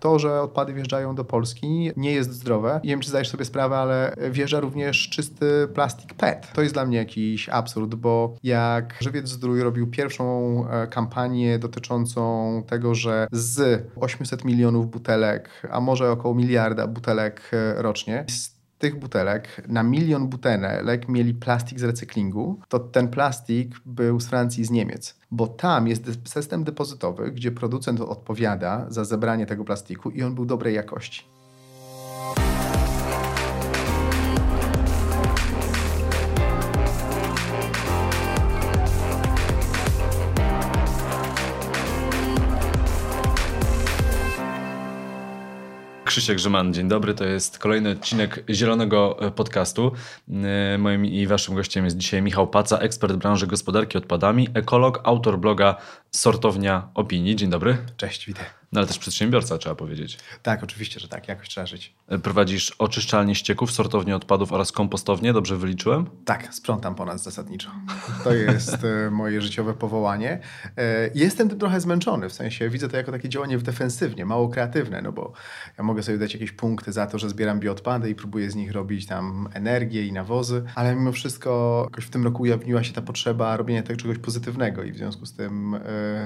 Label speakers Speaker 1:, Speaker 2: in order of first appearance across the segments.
Speaker 1: To, że odpady wjeżdżają do Polski nie jest zdrowe. Nie wiem, czy zdajesz sobie sprawę, ale wjeżdża również czysty plastik PET. To jest dla mnie jakiś absurd, bo jak Żywiec Zdrój robił pierwszą e, kampanię dotyczącą tego, że z 800 milionów butelek, a może około miliarda butelek e, rocznie, tych butelek, na milion butelek mieli plastik z recyklingu, to ten plastik był z Francji z Niemiec, bo tam jest system depozytowy, gdzie producent odpowiada za zebranie tego plastiku i on był dobrej jakości.
Speaker 2: Krzysiek Grzyman, dzień dobry. To jest kolejny odcinek Zielonego e, Podcastu. E, moim i waszym gościem jest dzisiaj Michał Paca, ekspert branży gospodarki odpadami, ekolog, autor bloga Sortownia Opinii. Dzień dobry.
Speaker 1: Cześć, witaj.
Speaker 2: No ale też przedsiębiorca, trzeba powiedzieć.
Speaker 1: Tak, oczywiście, że tak. Jakoś trzeba żyć.
Speaker 2: E, prowadzisz oczyszczalnię ścieków, sortownię odpadów oraz kompostownię. Dobrze wyliczyłem?
Speaker 1: Tak, sprzątam po nas zasadniczo. To jest e, moje życiowe powołanie. E, jestem tym trochę zmęczony, w sensie widzę to jako takie działanie w defensywnie, mało kreatywne, no bo ja mogę sobie dać jakieś punkty za to, że zbieram bioodpady i próbuję z nich robić tam energię i nawozy, ale mimo wszystko jakoś w tym roku ujawniła się ta potrzeba robienia tego czegoś pozytywnego i w związku z tym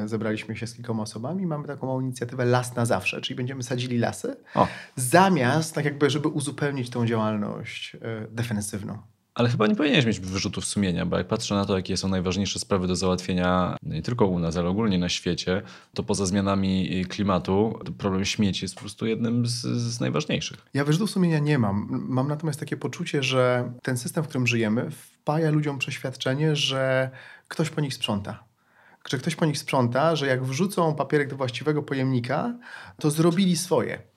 Speaker 1: zebraliśmy się z kilkoma osobami i mamy taką małą inicjatywę inicjatywę Las na Zawsze, czyli będziemy sadzili lasy, o. zamiast tak jakby, żeby uzupełnić tą działalność e, defensywną.
Speaker 2: Ale chyba nie powinieneś mieć wyrzutów sumienia, bo jak patrzę na to, jakie są najważniejsze sprawy do załatwienia no nie tylko u nas, ale ogólnie na świecie, to poza zmianami klimatu problem śmieci jest po prostu jednym z, z najważniejszych.
Speaker 1: Ja wyrzutów sumienia nie mam. Mam natomiast takie poczucie, że ten system, w którym żyjemy, wpaja ludziom przeświadczenie, że ktoś po nich sprząta że ktoś po nich sprząta, że jak wrzucą papierek do właściwego pojemnika, to zrobili swoje.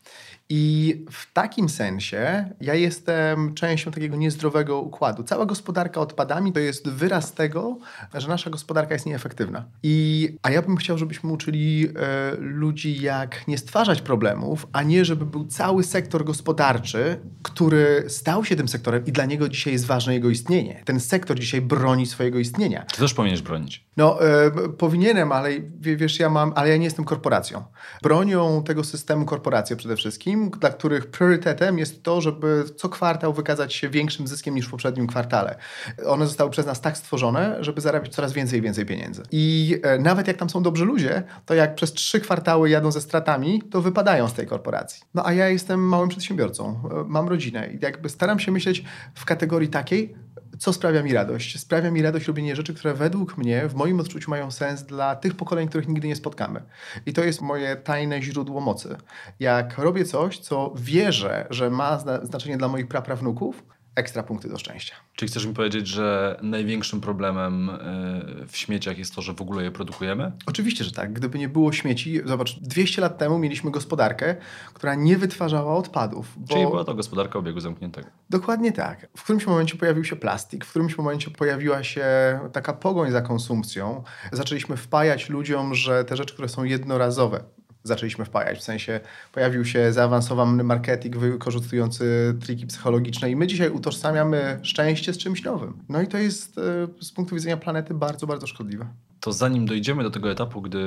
Speaker 1: I w takim sensie ja jestem częścią takiego niezdrowego układu. Cała gospodarka odpadami to jest wyraz tego, że nasza gospodarka jest nieefektywna. I, a ja bym chciał, żebyśmy uczyli e, ludzi, jak nie stwarzać problemów, a nie żeby był cały sektor gospodarczy, który stał się tym sektorem i dla niego dzisiaj jest ważne jego istnienie. Ten sektor dzisiaj broni swojego istnienia.
Speaker 2: Ty też powinieneś bronić.
Speaker 1: No, e, powinienem, ale wiesz, ja mam, ale ja nie jestem korporacją. Bronią tego systemu korporacje przede wszystkim dla których priorytetem jest to, żeby co kwartał wykazać się większym zyskiem niż w poprzednim kwartale. One zostały przez nas tak stworzone, żeby zarabiać coraz więcej i więcej pieniędzy. I e, nawet jak tam są dobrzy ludzie, to jak przez trzy kwartały jadą ze stratami, to wypadają z tej korporacji. No a ja jestem małym przedsiębiorcą, e, mam rodzinę i jakby staram się myśleć w kategorii takiej, co sprawia mi radość? Sprawia mi radość robienie rzeczy, które według mnie, w moim odczuciu, mają sens dla tych pokoleń, których nigdy nie spotkamy. I to jest moje tajne źródło mocy. Jak robię coś, co wierzę, że ma znaczenie dla moich praprawnuków, ekstra punkty do szczęścia.
Speaker 2: Czy chcesz mi powiedzieć, że największym problemem e, w śmieciach jest to, że w ogóle je produkujemy?
Speaker 1: Oczywiście, że tak. Gdyby nie było śmieci, zobacz, 200 lat temu mieliśmy gospodarkę, która nie wytwarzała odpadów.
Speaker 2: Bo... Czyli była to gospodarka obiegu zamkniętego.
Speaker 1: Dokładnie tak. W którymś momencie pojawił się plastik, w którymś momencie pojawiła się taka pogoń za konsumpcją. Zaczęliśmy wpajać ludziom, że te rzeczy, które są jednorazowe, zaczęliśmy wpajać. W sensie pojawił się zaawansowany marketing wykorzystujący triki psychologiczne i my dzisiaj utożsamiamy szczęście z czymś nowym. No i to jest e, z punktu widzenia planety bardzo, bardzo szkodliwe.
Speaker 2: To zanim dojdziemy do tego etapu, gdy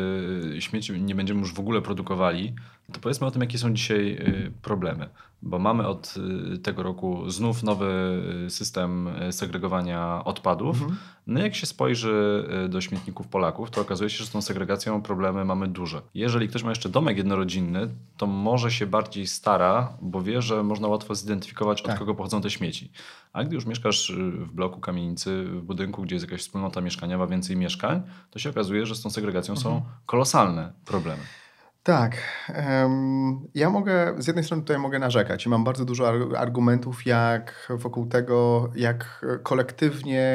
Speaker 2: śmieci nie będziemy już w ogóle produkowali, to powiedzmy o tym, jakie są dzisiaj y, problemy. Bo mamy od y, tego roku znów nowy y, system segregowania odpadów. Mhm. No jak się spojrzy do śmietników Polaków, to okazuje się, że z tą segregacją problemy mamy duże. Jeżeli ktoś ma jeszcze domek jednorodzinny, to może się bardziej stara, bo wie, że można łatwo zidentyfikować, tak. od kogo pochodzą te śmieci. A gdy już mieszkasz w bloku kamienicy, w budynku, gdzie jest jakaś wspólnota mieszkaniowa, więcej mieszkań, to się okazuje, że z tą segregacją mhm. są kolosalne problemy.
Speaker 1: Tak. Ja mogę, z jednej strony tutaj mogę narzekać i mam bardzo dużo argumentów jak wokół tego, jak kolektywnie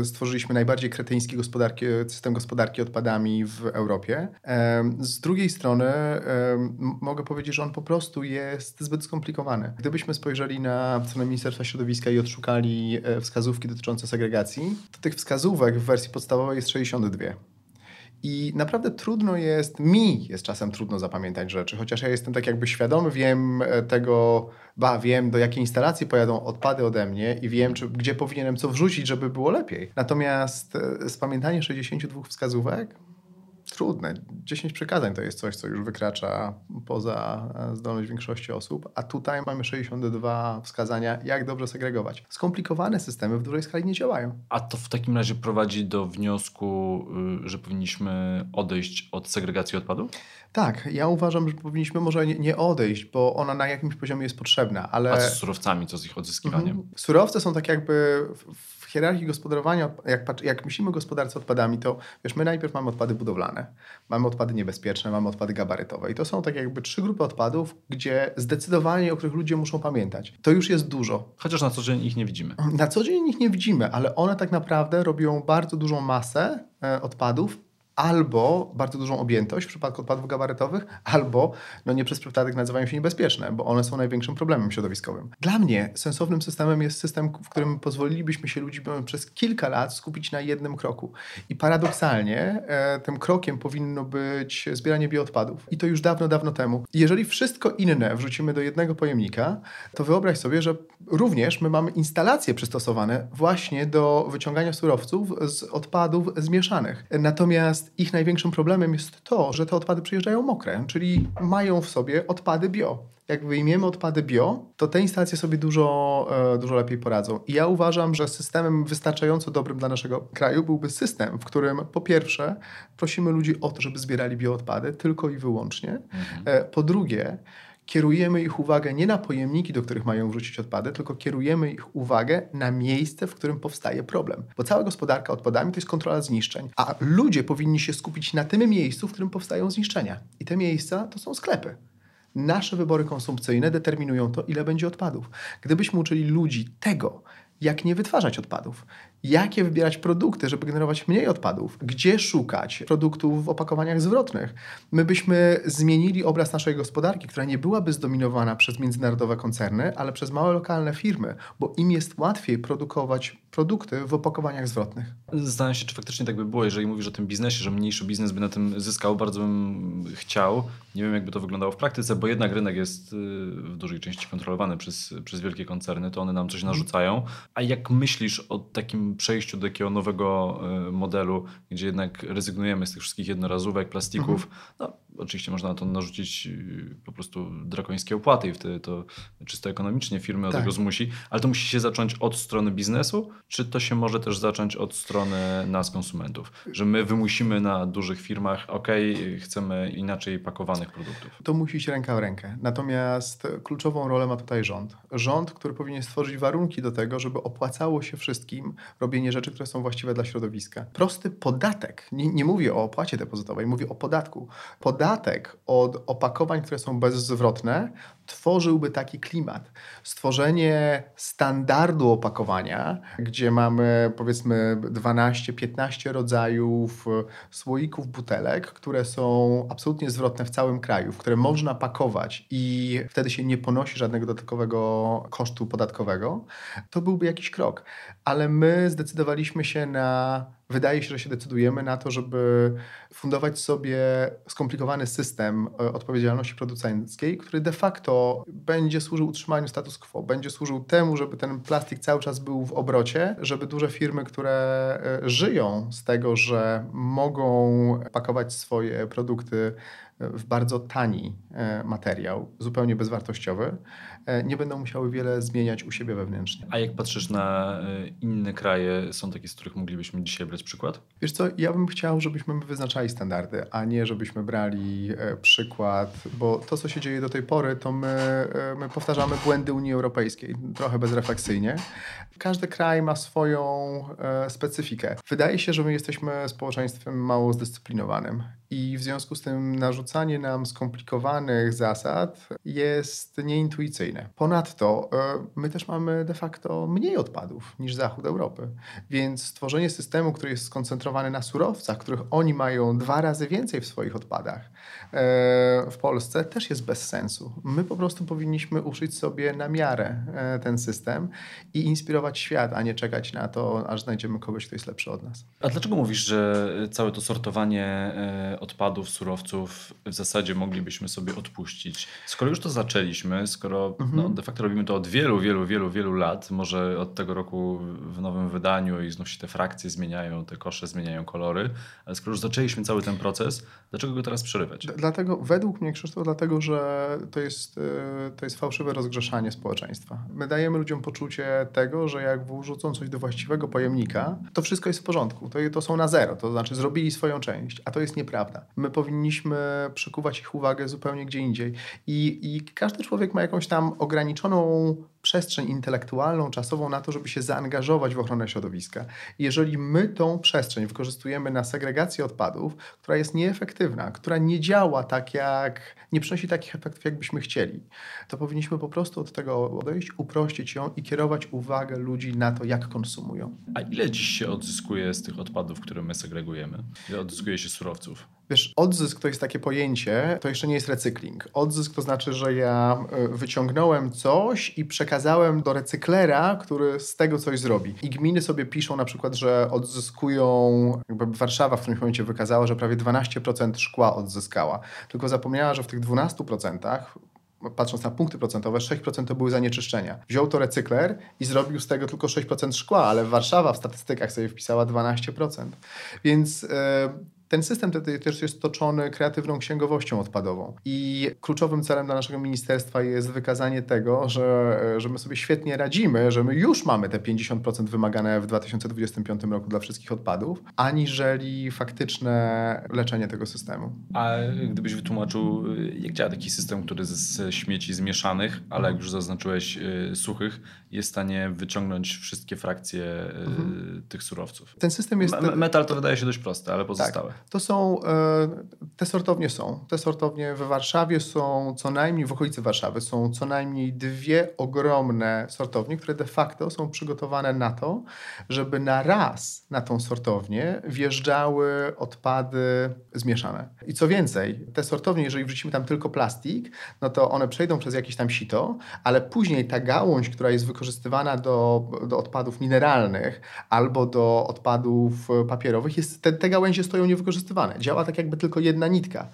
Speaker 1: y, stworzyliśmy najbardziej kretyński gospodarki, system gospodarki odpadami w Europie. Z drugiej strony mogę powiedzieć, że on po prostu jest zbyt skomplikowany. Gdybyśmy spojrzeli na stronę Ministerstwa Środowiska i odszukali e, wskazówki dotyczące segregacji, to tych wskazówek w wersji podstawowej jest 62. I naprawdę trudno jest, mi jest czasem trudno zapamiętać rzeczy, chociaż ja jestem tak jakby świadomy, wiem e, tego, ba, wiem do jakiej instalacji pojadą odpady ode mnie i wiem, czy, gdzie powinienem co wrzucić, żeby było lepiej. Natomiast e, spamiętanie 62 wskazówek trudne. 10 przykazań to jest coś, co już wykracza poza zdolność większości osób, a tutaj mamy 62 wskazania, jak dobrze segregować. Skomplikowane systemy w dużej skali nie działają.
Speaker 2: A to w takim razie prowadzi do wniosku, y, że powinniśmy odejść od segregacji odpadów?
Speaker 1: Tak, ja uważam, że powinniśmy może nie odejść, bo ona na jakimś poziomie jest potrzebna, ale...
Speaker 2: A co z surowcami, co z ich odzyskiwaniem? Mhm.
Speaker 1: Surowce są tak jakby w hierarchii gospodarowania, jak, jak myślimy o gospodarce odpadami, to wiesz, my najpierw mamy odpady budowlane, mamy odpady niebezpieczne, mamy odpady gabarytowe i to są tak jakby trzy grupy odpadów, gdzie zdecydowanie, o których ludzie muszą pamiętać. To już jest dużo.
Speaker 2: Chociaż na co dzień ich nie widzimy.
Speaker 1: Na co dzień ich nie widzimy, ale one tak naprawdę robią bardzo dużą masę e, odpadów, albo bardzo dużą objętość w przypadku odpadów gabarytowych, albo no nie przez przypadek nazywają się niebezpieczne, bo one są największym problemem środowiskowym. Dla mnie sensownym systemem jest system, w którym pozwolilibyśmy się ludzi przez kilka lat skupić na jednym kroku. I paradoksalnie e, tym krokiem powinno być zbieranie bioodpadów. I to już dawno, dawno temu. Jeżeli wszystko inne wrzucimy do jednego pojemnika, to wyobraź sobie, że również my mamy instalacje przystosowane właśnie do wyciągania surowców z odpadów zmieszanych. Natomiast Natomiast ich największym problemem jest to, że te odpady przyjeżdżają mokre, czyli mają w sobie odpady bio. Jak wyjmiemy odpady bio, to te instalacje sobie dużo, e, dużo lepiej poradzą. I ja uważam, że systemem wystarczająco dobrym dla naszego kraju byłby system, w którym po pierwsze prosimy ludzi o to, żeby zbierali bioodpady tylko i wyłącznie. Mhm. E, po drugie, kierujemy ich uwagę nie na pojemniki, do których mają wrzucić odpady, tylko kierujemy ich uwagę na miejsce, w którym powstaje problem. Bo cała gospodarka odpadami to jest kontrola zniszczeń, a ludzie powinni się skupić na tym miejscu, w którym powstają zniszczenia. I te miejsca to są sklepy. Nasze wybory konsumpcyjne determinują to, ile będzie odpadów. Gdybyśmy uczyli ludzi tego, jak nie wytwarzać odpadów, jakie wybierać produkty, żeby generować mniej odpadów, gdzie szukać produktów w opakowaniach zwrotnych. My byśmy zmienili obraz naszej gospodarki, która nie byłaby zdominowana przez międzynarodowe koncerny, ale przez małe lokalne firmy, bo im jest łatwiej produkować produkty w opakowaniach zwrotnych.
Speaker 2: Zastanawiam się, czy faktycznie tak by było, jeżeli mówisz o tym biznesie, że mniejszy biznes by na tym zyskał, bardzo bym chciał. Nie wiem, jakby to wyglądało w praktyce, bo jednak rynek jest y, w dużej części kontrolowany przez, przez wielkie koncerny, to one nam coś narzucają. A jak myślisz o takim przejściu do takiego nowego e, modelu, gdzie jednak rezygnujemy z tych wszystkich jednorazówek, plastików. Mhm. No, oczywiście można na to narzucić y, po prostu drakońskie opłaty i wtedy to czysto ekonomicznie firmy tak. tego zmusi, ale to musi się zacząć od strony biznesu, czy to się może też zacząć od strony nas, konsumentów? Że my wymusimy na dużych firmach, ok, chcemy inaczej pakowanych produktów.
Speaker 1: To musi iść ręka w rękę. Natomiast kluczową rolę ma tutaj rząd. Rząd, który powinien stworzyć warunki do tego, żeby opłacało się wszystkim robienie rzeczy, które są właściwe dla środowiska. Prosty podatek, nie, nie mówię o opłacie depozytowej, mówię o podatku. Podatek od opakowań, które są bezzwrotne, tworzyłby taki klimat. Stworzenie standardu opakowania, gdzie mamy powiedzmy 12-15 rodzajów słoików, butelek, które są absolutnie zwrotne w całym kraju, w które można pakować i wtedy się nie ponosi żadnego dodatkowego kosztu podatkowego, to byłby jakiś krok. Ale my zdecydowaliśmy się na wydaje się, że się decydujemy na to, żeby fundować sobie skomplikowany system e, odpowiedzialności producenckiej, który de facto będzie służył utrzymaniu status quo, będzie służył temu, żeby ten plastik cały czas był w obrocie, żeby duże firmy, które e, żyją z tego, że mogą pakować swoje produkty w bardzo tani e, materiał, zupełnie bezwartościowy, nie będą musiały wiele zmieniać u siebie wewnętrznie.
Speaker 2: A jak patrzysz na e, inne kraje, są takie, z których moglibyśmy dzisiaj brać przykład?
Speaker 1: Wiesz co, ja bym chciał, żebyśmy wyznaczali standardy, a nie żebyśmy brali przykład, bo to, co się dzieje do tej pory, to my, my powtarzamy błędy Unii Europejskiej, trochę bezrefleksyjnie. Każdy kraj ma swoją specyfikę. Wydaje się, że my jesteśmy społeczeństwem mało zdyscyplinowanym i w związku z tym narzucanie nam skomplikowanych zasad jest nieintuicyjne. Ponadto e, my też mamy de facto mniej odpadów niż zachód Europy, więc stworzenie systemu, który jest skoncentrowany na surowcach, których oni mają dwa razy więcej w swoich odpadach e, w Polsce, też jest bez sensu. My po prostu powinniśmy uszyć sobie na miarę e, ten system i inspirować świat, a nie czekać na to, aż znajdziemy kogoś, kto jest lepszy od nas.
Speaker 2: A dlaczego mówisz, że całe to sortowanie odpadów, surowców w zasadzie moglibyśmy sobie odpuścić. Skoro już to zaczęliśmy, skoro mhm. no, de facto robimy to od wielu, wielu, wielu, wielu lat, może od tego roku w nowym wydaniu i znów się te frakcje zmieniają, te kosze zmieniają kolory, ale skoro już zaczęliśmy cały ten proces, dlaczego go teraz przerywać?
Speaker 1: Dlatego, według mnie, Krzysztof, dlatego, że to jest, e, to jest fałszywe rozgrzeszanie społeczeństwa. My dajemy ludziom poczucie tego, że jak wrzucą coś do właściwego pojemnika, to wszystko jest w porządku. To, to są na zero, to znaczy zrobili swoją część, a to jest nieprawda. My powinniśmy przykuwać ich uwagę zupełnie gdzie indziej. I, i każdy człowiek ma jakąś tam ograniczoną przestrzeń intelektualną, czasową na to, żeby się zaangażować w ochronę środowiska. jeżeli my tą przestrzeń wykorzystujemy na segregację odpadów, która jest nieefektywna, która nie działa tak jak, nie przynosi takich efektów, jakbyśmy chcieli, to powinniśmy po prostu od tego odejść, uprościć ją i kierować uwagę ludzi na to, jak konsumują.
Speaker 2: A ile dziś się odzyskuje z tych odpadów, które my segregujemy? Ile odzyskuje się surowców?
Speaker 1: Wiesz, odzysk to jest takie pojęcie, to jeszcze nie jest recykling. Odzysk to znaczy, że ja e, wyciągnąłem coś i przekazałem do recyklera, który z tego coś zrobi. I gminy sobie piszą na przykład, że odzyskują, jakby Warszawa w którymś momencie wykazała, że prawie 12% szkła odzyskała. Tylko zapomniała, że w tych 12% patrząc na punkty procentowe, 6% to były zanieczyszczenia. Wziął to recykler i zrobił z tego tylko 6% szkła, ale Warszawa w statystykach sobie wpisała 12%. Więc yy, ten system też jest toczony kreatywną księgowością odpadową i kluczowym celem dla naszego ministerstwa jest wykazanie tego, że, że my sobie świetnie radzimy, że my już mamy te 50% wymagane w 2025 roku dla wszystkich odpadów, aniżeli faktyczne leczenie tego systemu.
Speaker 2: A gdybyś wytłumaczył, jak działa taki system, który z śmieci zmieszanych, ale jak już zaznaczyłeś y, suchych, jest w stanie wyciągnąć wszystkie frakcje mhm. tych surowców?
Speaker 1: Ten system jest...
Speaker 2: Metal to wydaje się dość proste, ale pozostałe. Tak.
Speaker 1: To są, e, te sortownie są. Te sortownie w Warszawie są co najmniej, w okolicy Warszawy są co najmniej dwie ogromne sortownie, które de facto są przygotowane na to, żeby na raz na tą sortownię wjeżdżały odpady zmieszane. I co więcej, te sortownie, jeżeli wrzucimy tam tylko plastik, no to one przejdą przez jakieś tam sito, ale później ta gałąź, która jest wykorzystywana do, do odpadów mineralnych albo do odpadów papierowych, jest, te, te gałęzie stoją niewykorzystane wykorzystywane. Działa tak jakby tylko jedna nitka.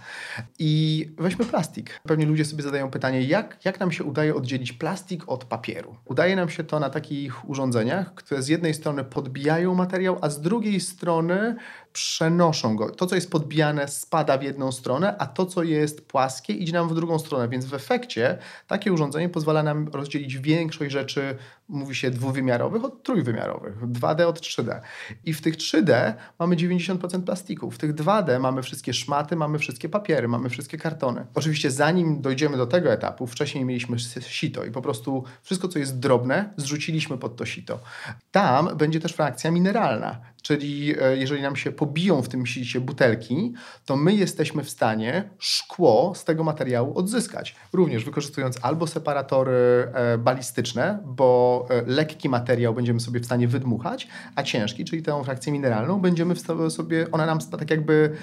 Speaker 1: I weźmy plastik. Pewnie ludzie sobie zadają pytanie, jak, jak nam się udaje oddzielić plastik od papieru? Udaje nam się to na takich urządzeniach, które z jednej strony podbijają materiał, a z drugiej strony przenoszą go. To, co jest podbijane, spada w jedną stronę, a to, co jest płaskie, idzie nam w drugą stronę. Więc w efekcie takie urządzenie pozwala nam rozdzielić większość rzeczy, mówi się dwuwymiarowych od trójwymiarowych, 2D od 3D. I w tych 3D mamy 90% plastiku. W tych 2D mamy wszystkie szmaty, mamy wszystkie papiery, mamy wszystkie kartony. Oczywiście zanim dojdziemy do tego etapu, wcześniej mieliśmy sito i po prostu wszystko, co jest drobne, zrzuciliśmy pod to sito. Tam będzie też frakcja mineralna, czyli e, jeżeli nam się pobiją w tym sicie butelki, to my jesteśmy w stanie szkło z tego materiału odzyskać. Również wykorzystując albo separatory e, balistyczne, bo e, lekki materiał będziemy sobie w stanie wydmuchać, a ciężki, czyli tę frakcję mineralną, będziemy sobie, ona nam tak jakby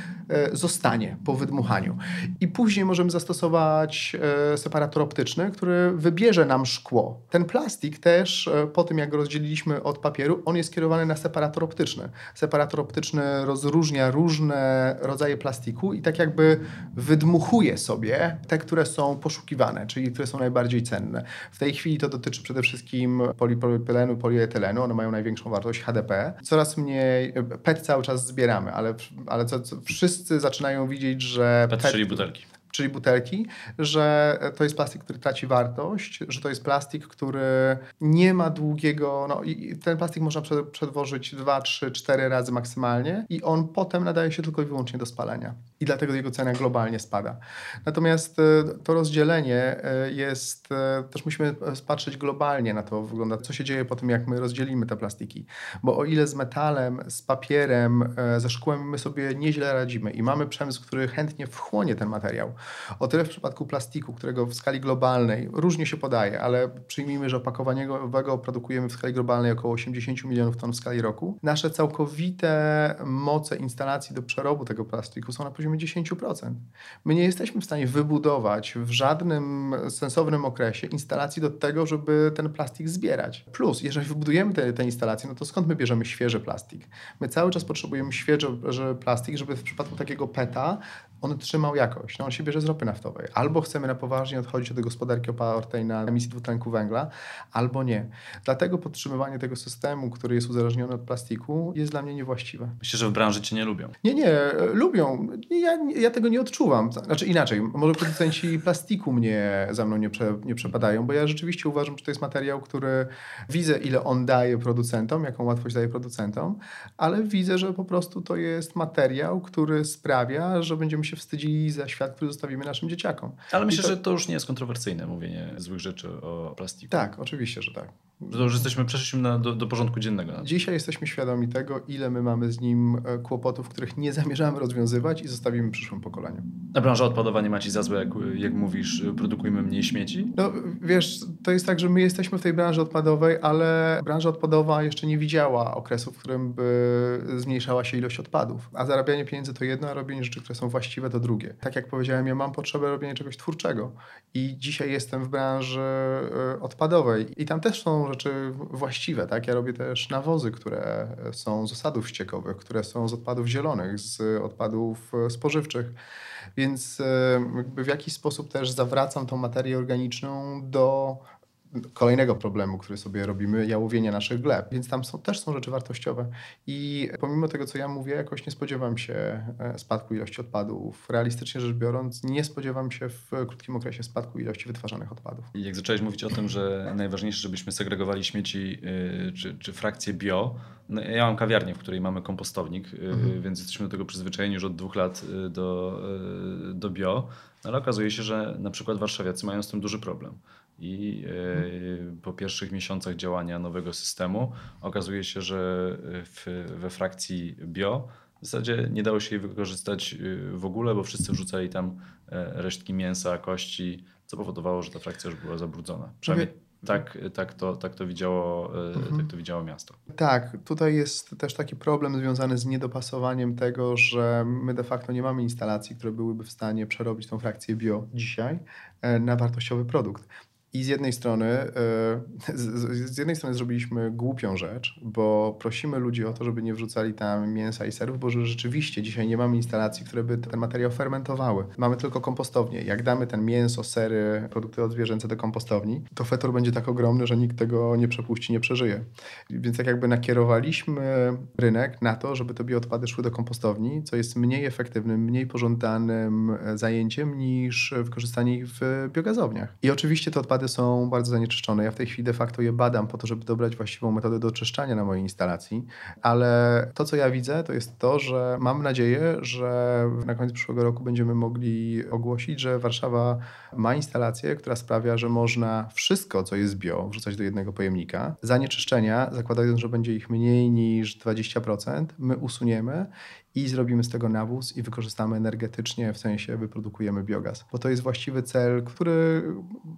Speaker 1: zostanie po wydmuchaniu. I później możemy zastosować separator optyczny, który wybierze nam szkło. Ten plastik też, po tym jak go rozdzieliliśmy od papieru, on jest kierowany na separator optyczny. Separator optyczny rozróżnia różne rodzaje plastiku i tak jakby wydmuchuje sobie te, które są poszukiwane, czyli które są najbardziej cenne. W tej chwili to dotyczy przede wszystkim polipropylenu, polietylenu, one mają największą wartość HDP. Coraz mniej, PET cały czas zbieramy, ale, ale co, co, wszyscy zaczynają widzieć, że
Speaker 2: PET, PET czyli butelki
Speaker 1: czyli butelki, że to jest plastik, który traci wartość, że to jest plastik, który nie ma długiego, no i ten plastik można przetworzyć 2, 3, 4 razy maksymalnie i on potem nadaje się tylko i wyłącznie do spalenia. I dlatego jego cena globalnie spada. Natomiast e, to rozdzielenie e, jest, e, też musimy patrzeć globalnie na to, wygląda, co się dzieje po tym, jak my rozdzielimy te plastiki. Bo o ile z metalem, z papierem, ze szkłem my sobie nieźle radzimy i mamy przemysł, który chętnie wchłonie ten materiał, o tyle w przypadku plastiku, którego w skali globalnej różnie się podaje, ale przyjmijmy, że opakowaniowego produkujemy w skali globalnej około 80 milionów ton w skali roku. Nasze całkowite moce instalacji do przerobu tego plastiku są na poziomie poziomie 10%. My nie jesteśmy w stanie wybudować w żadnym sensownym okresie instalacji do tego, żeby ten plastik zbierać. Plus, jeżeli wybudujemy te, te instalacje, no to skąd my bierzemy świeży plastik? My cały czas potrzebujemy świeży plastik, żeby w przypadku takiego PETA on trzymał jakość. No on się bierze z ropy naftowej. Albo chcemy na poważnie odchodzić od gospodarki opartej na emisji dwutlenku węgla, albo nie. Dlatego podtrzymywanie tego systemu, który jest uzależniony od plastiku, jest dla mnie niewłaściwe.
Speaker 2: Myślę, że w branży cię nie lubią.
Speaker 1: Nie, nie, lubią. Ja, ja tego nie odczuwam. Znaczy inaczej, może producenci plastiku mnie za mną nie, prze, nie przepadają, bo ja rzeczywiście uważam, że to jest materiał, który widzę, ile on daje producentom, jaką łatwość daje producentom, ale widzę, że po prostu to jest materiał, który sprawia, że będziemy się wstydzili za świat, który zostawimy naszym dzieciakom.
Speaker 2: Ale myślę, to... że to już nie jest kontrowersyjne mówienie złych rzeczy o plastiku.
Speaker 1: Tak, oczywiście, że tak.
Speaker 2: To już jesteśmy, przeszliśmy na, do, do porządku dziennego.
Speaker 1: Dzisiaj jesteśmy świadomi tego, ile my mamy z nim e, kłopotów, których nie zamierzamy rozwiązywać i zostawimy przyszłym pokoleniu.
Speaker 2: A branża odpadowa nie macie za złe, jak, jak mówisz, produkujmy mniej śmieci?
Speaker 1: No wiesz, to jest tak, że my jesteśmy w tej branży odpadowej, ale branża odpadowa jeszcze nie widziała okresu, w którym by zmniejszała się ilość odpadów. A zarabianie pieniędzy to jedno, a robienie rzeczy, które są właściwe to drugie. Tak jak powiedziałem, ja mam potrzebę robienia czegoś twórczego i dzisiaj jestem w branży e, odpadowej i tam też są rzeczy właściwe, tak? Ja robię też nawozy, które są z osadów ściekowych, które są z odpadów zielonych, z odpadów spożywczych. Więc e, w jakiś sposób też zawracam tą materię organiczną do kolejnego problemu, który sobie robimy, jałowienia naszych gleb. Więc tam są, też są rzeczy wartościowe. I pomimo tego, co ja mówię, jakoś nie spodziewam się e, spadku ilości odpadów. Realistycznie rzecz biorąc, nie spodziewam się w krótkim okresie spadku ilości wytwarzanych odpadów.
Speaker 2: I jak zacząłeś mówić o tym, że najważniejsze, żebyśmy segregowali śmieci yy, czy, czy frakcje bio, no ja mam kawiarnię, w której mamy kompostownik, yy, mhm. więc jesteśmy do tego przyzwyczajeni już od dwóch lat yy, do, do bio, ale okazuje się, że na przykład warszawiacy mają z tym duży problem i e, po pierwszych miesiącach działania nowego systemu okazuje się, że w, we frakcji bio w zasadzie nie dało się jej wykorzystać e, w ogóle, bo wszyscy wrzucali tam e, resztki mięsa, kości, co powodowało, że ta frakcja już była zabrudzona. Przynajmniej tak, tak, to, tak, to widziało, mhm. tak to widziało miasto.
Speaker 1: Tak, tutaj jest też taki problem związany z niedopasowaniem tego, że my de facto nie mamy instalacji, które byłyby w stanie przerobić tą frakcję bio dzisiaj na wartościowy produkt. I z jednej strony, e, z, jednej strony zrobiliśmy głupią rzecz, bo prosimy ludzi o to, żeby nie wrzucali tam mięsa i serów, bo rzeczywiście dzisiaj nie mamy instalacji, które by ten materiał fermentowały. Mamy tylko kompostownię. Jak damy ten mięso, sery, produkty odzwierzęce do kompostowni, to fetor będzie tak ogromny, że nikt tego nie przepuści, nie przeżyje. Więc tak jakby nakierowaliśmy rynek na to, żeby te bioodpady szły do kompostowni, co jest mniej efektywnym, mniej pożądanym zajęciem niż wykorzystanie ich w biogazowniach. I oczywiście te odpady są bardzo zanieczyszczone. Ja w tej chwili de facto je badam po to, żeby dobrać właściwą metodę do oczyszczania na mojej instalacji, ale to, co ja widzę, to jest to, że mam nadzieję, że na koniec przyszłego roku będziemy mogli ogłosić, że Warszawa ma instalację, która sprawia, że można wszystko, co jest bio, wrzucać do jednego pojemnika. Zanieczyszczenia, zakładając, że będzie ich mniej niż 20%, my usuniemy i zrobimy z tego nawóz i wykorzystamy energetycznie, w sensie wyprodukujemy biogaz. Bo to jest właściwy cel, który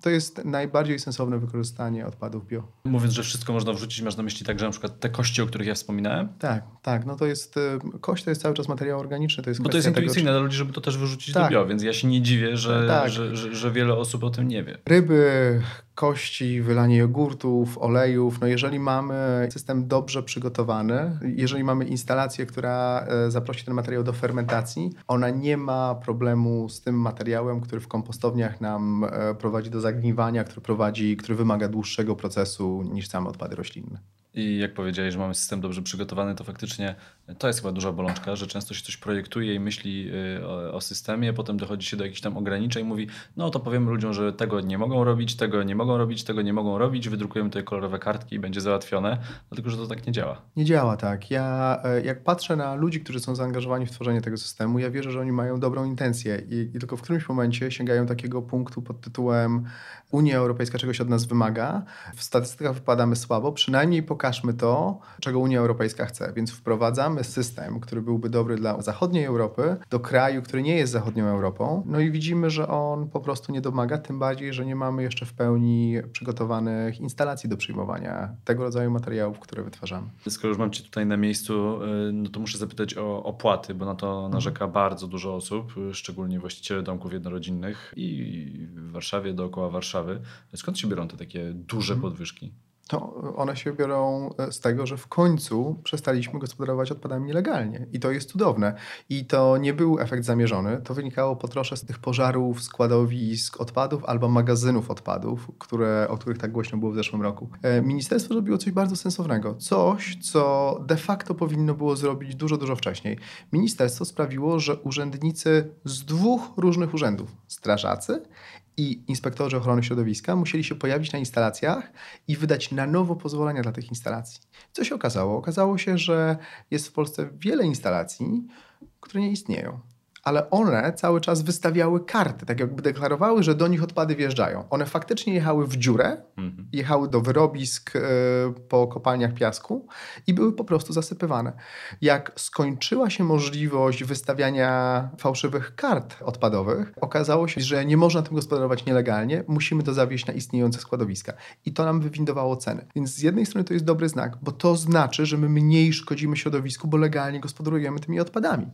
Speaker 1: to jest najbardziej sensowne wykorzystanie odpadów bio.
Speaker 2: Mówiąc, że wszystko można wrzucić, masz na myśli także na przykład te kości, o których ja wspominałem?
Speaker 1: Tak, tak. No to jest, y, kość to jest cały czas materiał organiczny. To jest
Speaker 2: Bo to jest intuicyjne tego, dla ludzi, żeby to też wyrzucić tak. do bio, więc ja się nie dziwię, że, tak. że, że, że wiele osób o tym nie wie.
Speaker 1: Ryby, kości, wylanie jogurtów, olejów. No jeżeli mamy system dobrze przygotowany, jeżeli mamy instalację, która e, zaprosi ten materiał do fermentacji, ona nie ma problemu z tym materiałem, który w kompostowniach nam e, prowadzi do zagniwania, który prowadzi, który wymaga dłuższego procesu niż same odpady roślinne.
Speaker 2: I jak powiedziałeś, że mamy system dobrze przygotowany, to faktycznie to jest chyba duża bolączka, że często się coś projektuje i myśli y, o, systemie, potem dochodzi się do jakichś tam ograniczeń i mówi, no to powiemy ludziom, że tego nie mogą robić, tego nie mogą robić, tego nie mogą robić, wydrukujemy tutaj kolorowe kartki i będzie załatwione, dlatego że to tak nie działa.
Speaker 1: Nie działa tak. Ja e, jak patrzę na ludzi, którzy są zaangażowani w tworzenie tego systemu, ja wierzę, że oni mają dobrą intencję i, i tylko w którymś momencie sięgają takiego punktu pod tytułem Unia Europejska czegoś od nas wymaga. W statystykach wypadamy słabo, przynajmniej pokażmy to, czego Unia Europejska chce. Więc wprowadzamy system, który byłby dobry dla zachodniej Europy, do kraju, który nie jest zachodnią Europą. No i widzimy, że on po prostu nie domaga, tym bardziej, że nie mamy jeszcze w pełni przygotowanych instalacji do przyjmowania tego rodzaju materiałów, które wytwarzamy.
Speaker 2: Skoro już mam Cię tutaj na miejscu, y, no to muszę zapytać o opłaty, bo na to mhm. narzeka bardzo dużo osób, y, szczególnie właściciele domków jednorodzinnych i w Warszawie, dookoła Warszawy. Skąd się biorą te takie duże mhm. podwyżki?
Speaker 1: To one się biorą e, z tego, że w końcu przestaliśmy gospodarować odpadami nielegalnie. I to jest cudowne. I to nie był efekt zamierzony. To wynikało po trosze z tych pożarów, składowisk odpadów albo magazynów odpadów, które, o których tak głośno było w zeszłym roku. E, ministerstwo zrobiło coś bardzo sensownego. Coś, co de facto powinno było zrobić dużo, dużo wcześniej. Ministerstwo sprawiło, że urzędnicy z dwóch różnych urzędów, strażacy i inspektorzy ochrony środowiska musieli się pojawić na instalacjach i wydać na nowo pozwolenia dla tych instalacji. Co się okazało? Okazało się, że jest w Polsce wiele instalacji, które nie istnieją ale one cały czas wystawiały karty, tak jakby deklarowały, że do nich odpady wjeżdżają. One faktycznie jechały w dziurę, mhm. jechały do wyrobisk y, po kopalniach piasku i były po prostu zasypywane. Jak skończyła się możliwość wystawiania fałszywych kart odpadowych, okazało się, że nie można tym gospodarować nielegalnie, musimy to zawieźć na istniejące składowiska. I to nam wywindowało ceny. Więc z jednej strony to jest dobry znak, bo to znaczy, że my mniej szkodzimy środowisku, bo legalnie gospodarujemy tymi odpadami.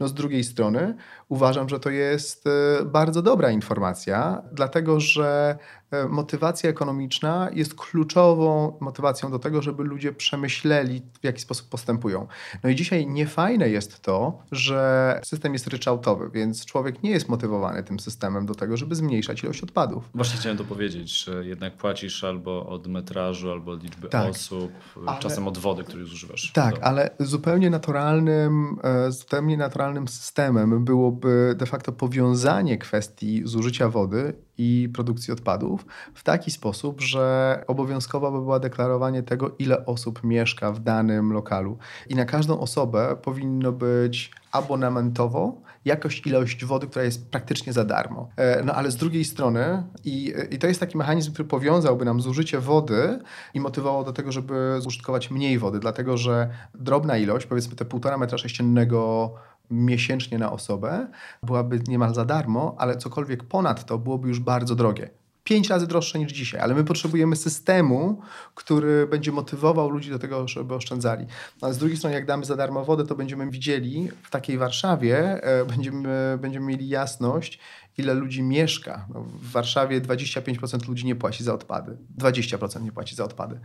Speaker 1: No z drugiej strony uważam, że to jest e, bardzo dobra informacja, dlatego że E, motywacja ekonomiczna jest kluczową motywacją do tego, żeby ludzie przemyśleli, w jaki sposób postępują. No i dzisiaj niefajne jest to, że system jest ryczałtowy, więc człowiek nie jest motywowany tym systemem do tego, żeby zmniejszać ilość odpadów.
Speaker 2: Właśnie chciałem to powiedzieć, że jednak płacisz albo od metrażu, albo od liczby tak, osób, ale, czasem od wody, której zużywasz.
Speaker 1: Tak, ale zupełnie naturalnym, e, zupełnie naturalnym systemem byłoby de facto powiązanie kwestii zużycia wody i produkcji odpadów w taki sposób, że obowiązkowa by była deklarowanie tego, ile osób mieszka w danym lokalu. I na każdą osobę powinno być abonamentowo jakość, ilość wody, która jest praktycznie za darmo. E, no ale z drugiej strony, i, i to jest taki mechanizm, który powiązałby nam zużycie wody i motywował do tego, żeby zużytkować mniej wody, dlatego że drobna ilość, powiedzmy te półtora metra sześciennego miesięcznie na osobę byłaby niemal za darmo, ale cokolwiek ponad to byłoby już bardzo drogie. Pięć razy droższe niż dzisiaj, ale my potrzebujemy systemu, który będzie motywował ludzi do tego, żeby oszczędzali. No, a z drugiej strony, jak damy za darmo wodę, to będziemy widzieli w takiej Warszawie, e, będziemy, będziemy mieli jasność, ile ludzi mieszka. No, w Warszawie 25% ludzi nie płaci za odpady. 20% nie płaci za odpady.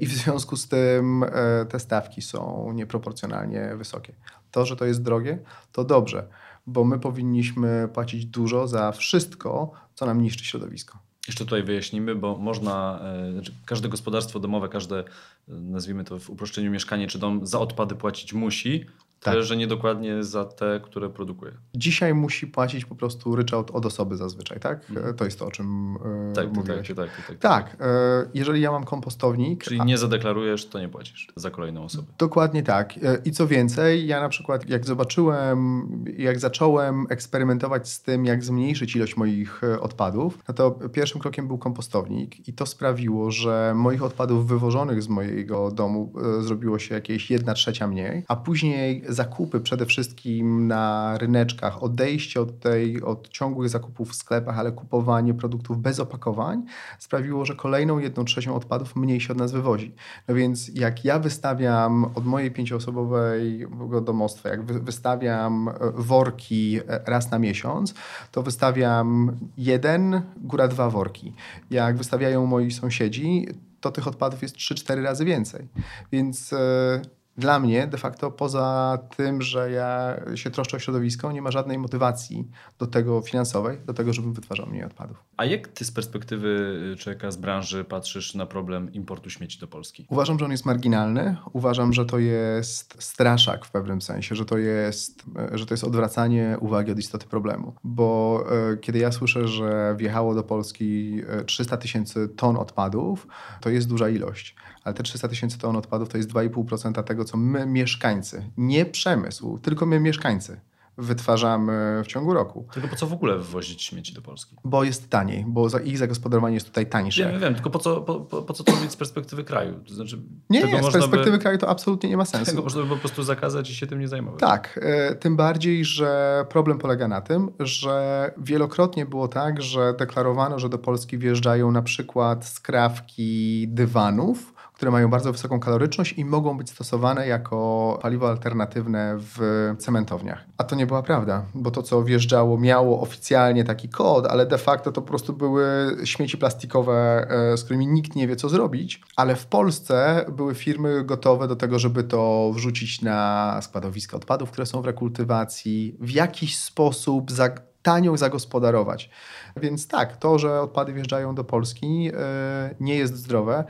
Speaker 1: I w związku z tym e, te stawki są nieproporcjonalnie wysokie. To, że to jest drogie, to dobrze, bo my powinniśmy płacić dużo za wszystko, co nam niszczy środowisko.
Speaker 2: Jeszcze tutaj wyjaśnimy, bo można, e, znaczy każde gospodarstwo domowe, każde, e, nazwijmy to w uproszczeniu mieszkanie czy dom, za odpady płacić musi, tak. Tyle, że niedokładnie za te, które produkuje.
Speaker 1: Dzisiaj musi płacić po prostu ryczałt od osoby zazwyczaj, tak? Mm. To jest to, o czym
Speaker 2: e, tak, mówiłeś. Tak, tak, tak, tak,
Speaker 1: tak. tak. jeżeli ja mam kompostownik...
Speaker 2: Czyli nie zadeklarujesz, to nie płacisz za kolejną osobę.
Speaker 1: Dokładnie tak. I co więcej, ja na przykład jak zobaczyłem, jak zacząłem eksperymentować z tym, jak zmniejszyć ilość moich odpadów, no to pierwszym krokiem był kompostownik i to sprawiło, że moich odpadów wywożonych z mojego domu zrobiło się jakieś jedna trzecia mniej, a później zakupy przede wszystkim na ryneczkach, odejście od, tej, od ciągłych zakupów w sklepach, ale kupowanie produktów bez opakowań sprawiło, że kolejną jedną trzecią odpadów mniej się od nas wywozi. No więc jak ja wystawiam od mojej pięcioosobowej domostwa, jak wystawiam e, worki e, raz na miesiąc, to wystawiam jeden, góra dwa worki. Jak wystawiają moi sąsiedzi, to tych odpadów jest 3-4 razy więcej. Więc e, dla mnie de facto poza tym, że ja się troszczę o środowisko, nie ma żadnej motywacji do tego finansowej, do tego, żebym wytwarzał mniej odpadów.
Speaker 2: A jak ty z perspektywy człowieka z branży patrzysz na problem importu śmieci do Polski?
Speaker 1: Uważam, że on jest marginalny. Uważam, że to jest straszak w pewnym sensie, że to jest, że to jest odwracanie uwagi od istoty problemu. Bo e, kiedy ja słyszę, że wjechało do Polski 300 e, tysięcy ton odpadów, to jest duża ilość ale te 300 tysięcy ton odpadów to jest 2,5% tego, co my mieszkańcy, nie przemysł, tylko my mieszkańcy wytwarzamy w ciągu roku.
Speaker 2: Tylko po co w ogóle wwozić śmieci do Polski?
Speaker 1: Bo jest taniej, bo ich zagospodarowanie jest tutaj tańsze.
Speaker 2: Wiem, wiem, tylko po co, po, po, po co to robić z perspektywy kraju? To znaczy,
Speaker 1: nie, nie, z perspektywy by, kraju to absolutnie nie ma sensu.
Speaker 2: Tego można by po prostu zakazać i się tym nie zajmować.
Speaker 1: Tak, e, tym bardziej, że problem polega na tym, że wielokrotnie było tak, że deklarowano, że do Polski wjeżdżają na przykład skrawki dywanów, które mają bardzo wysoką kaloryczność i mogą być stosowane jako paliwo alternatywne w cementowniach. A to nie była prawda, bo to, co wjeżdżało, miało oficjalnie taki kod, ale de facto to po prostu były śmieci plastikowe, e, z którymi nikt nie wie, co zrobić. Ale w Polsce były firmy gotowe do tego, żeby to wrzucić na składowiska odpadów, które są w rekultywacji, w jakiś sposób za tanio zagospodarować. Więc tak, to, że odpady wjeżdżają do Polski, e, nie jest zdrowe.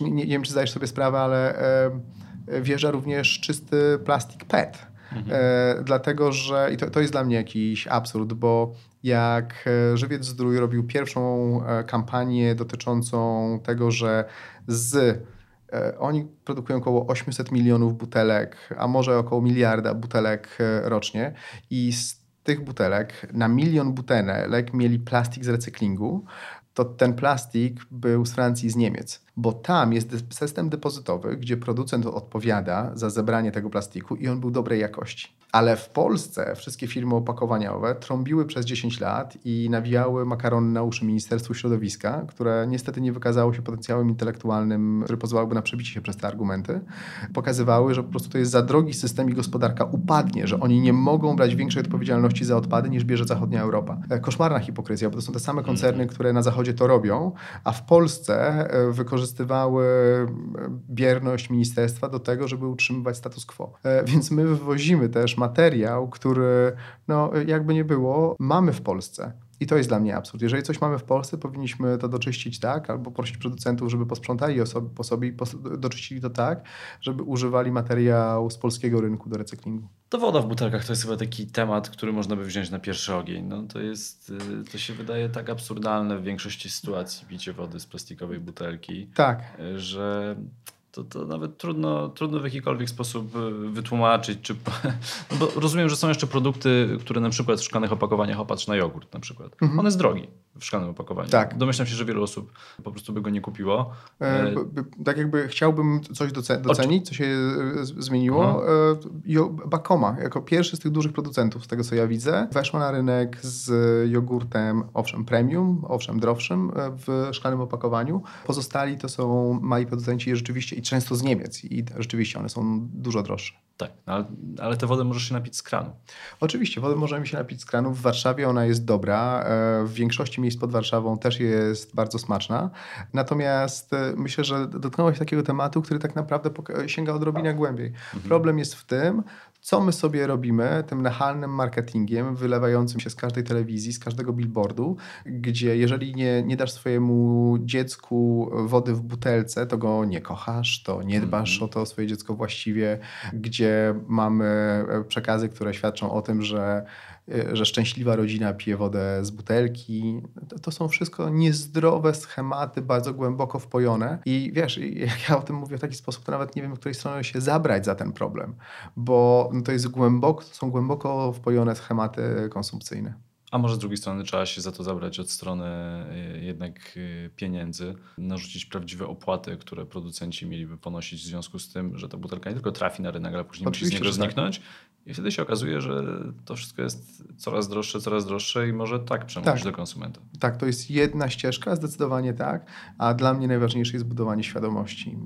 Speaker 1: Nie, nie, wiem, czy zdajesz sobie sprawę, ale e, wjeżdża również czysty plastik PET. Mhm. E, dlatego, że i to, to jest dla mnie jakiś absurd, bo jak Żywiec Zdrój robił pierwszą kampanię dotyczącą tego, że z oni produkują około 800 milionów butelek, a może około miliarda butelek rocznie i z tych butelek na milion butelek mieli plastik z recyklingu, to ten plastik był z Francji z Niemiec bo tam jest system depozytowy, gdzie producent odpowiada za zebranie tego plastiku i on był dobrej jakości. Ale w Polsce wszystkie firmy opakowaniowe trąbiły przez 10 lat i nawijały makaron na uszy Ministerstwu Środowiska, które niestety nie wykazało się potencjałem intelektualnym, który pozwalałby na przebicie się przez te argumenty. Pokazywały, że po prostu to jest za drogi system i gospodarka upadnie, że oni nie mogą brać większej odpowiedzialności za odpady niż bierze zachodnia Europa. E, koszmarna hipokryzja, bo to są te same koncerny, które na zachodzie to robią, a w Polsce e, wykorzystują wykorzystywały e, bierność ministerstwa do tego, żeby utrzymywać status quo. E, więc my wywozimy też materiał, który, no, jakby nie było, mamy w Polsce. I to jest dla mnie absurd. Jeżeli coś mamy w Polsce, powinniśmy to doczyścić tak, albo prosić producentów, żeby posprzątali osoby, po sobie i doczyścili to tak, żeby używali materiału z polskiego rynku do recyklingu.
Speaker 2: To woda w butelkach to jest chyba taki temat, który można by wziąć na pierwszy ogień. No, to, jest, y, to się wydaje tak absurdalne w większości sytuacji, picie wody z plastikowej butelki.
Speaker 1: Tak.
Speaker 2: Że to, to nawet trudno, trudno w jakikolwiek sposób y, wytłumaczyć. Czy, no bo rozumiem, że są jeszcze produkty, które na przykład w szklanych opakowaniach opatrz na jogurt na przykład. Mhm. On jest drogi w szklanym opakowaniu.
Speaker 1: Tak.
Speaker 2: Domyślam się, że wiele osób po prostu by go nie kupiło.
Speaker 1: E, e tak jakby chciałbym coś docenić, co się e, zmieniło. Mhm. E, Bakoma, jako pierwszy z tych dużych producentów, z tego co ja widzę, weszła na rynek z jogurtem, owszem, premium, owszem, droższym w szklanym opakowaniu. Pozostali to są mali producenci i rzeczywiście i często z Niemiec i rzeczywiście one są dużo droższe.
Speaker 2: Tak, ale, ale tę wodę możesz się napić z kranu.
Speaker 1: Oczywiście, wodę możemy się napić z kranu. W Warszawie ona jest dobra. E, w większości miejsc pod Warszawą też jest bardzo smaczna. Natomiast e, myślę, że dotknąłeś takiego tematu, który tak naprawdę sięga odrobinę głębiej. Mhm. Problem jest w tym, co my sobie robimy tym nachalnym marketingiem wylewającym się z każdej telewizji, z każdego billboardu, gdzie jeżeli nie, nie dasz swojemu dziecku wody w butelce, to go nie kochasz, to nie dbasz mm. o to swoje dziecko właściwie, gdzie mamy przekazy, które świadczą o tym, że że szczęśliwa rodzina pije wodę z butelki. To, to, są wszystko niezdrowe schematy, bardzo głęboko wpojone. I wiesz, jak ja o tym mówię w taki sposób, to nawet nie wiem, w której stronie się zabrać za ten problem, bo to, jest głęboko, to są głęboko wpojone schematy konsumpcyjne.
Speaker 2: A może z drugiej strony trzeba się za to zabrać od strony y, jednak y, pieniędzy, narzucić prawdziwe opłaty, które producenci mieliby ponosić w związku z tym, że ta butelka nie tylko trafi na rynek, ale później Oczywiście, musi z niego tak. zniknąć. Tak. I wtedy się okazuje, że to wszystko jest coraz droższe, coraz droższe i może tak przemówić tak. do konsumenta.
Speaker 1: Tak, to jest jedna ścieżka, zdecydowanie tak, a dla mnie najważniejsze jest budowanie świadomości.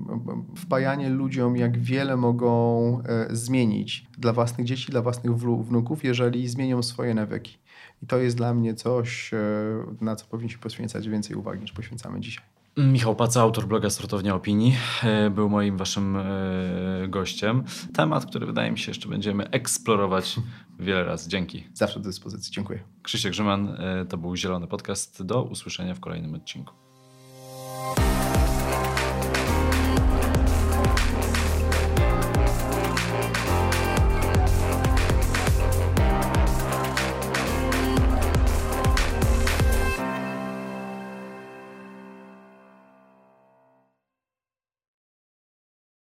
Speaker 1: Wpajanie ludziom, jak wiele mogą e, zmienić dla własnych dzieci, dla własnych wnuków, jeżeli zmienią swoje nawyki. I to jest dla mnie coś, e, na co powinniśmy poświęcać więcej uwagi niż poświęcamy dzisiaj.
Speaker 2: Michał Paca, autor bloga Sortownia Opinii, e, był moim waszym e, gościem. Temat, który wydaje mi się jeszcze będziemy eksplorować wiele razy. Dzięki.
Speaker 1: Zawsze do dyspozycji. Dziękuję.
Speaker 2: Krzysiek Grzyman, to był Zielony Podcast. Do usłyszenia w kolejnym odcinku.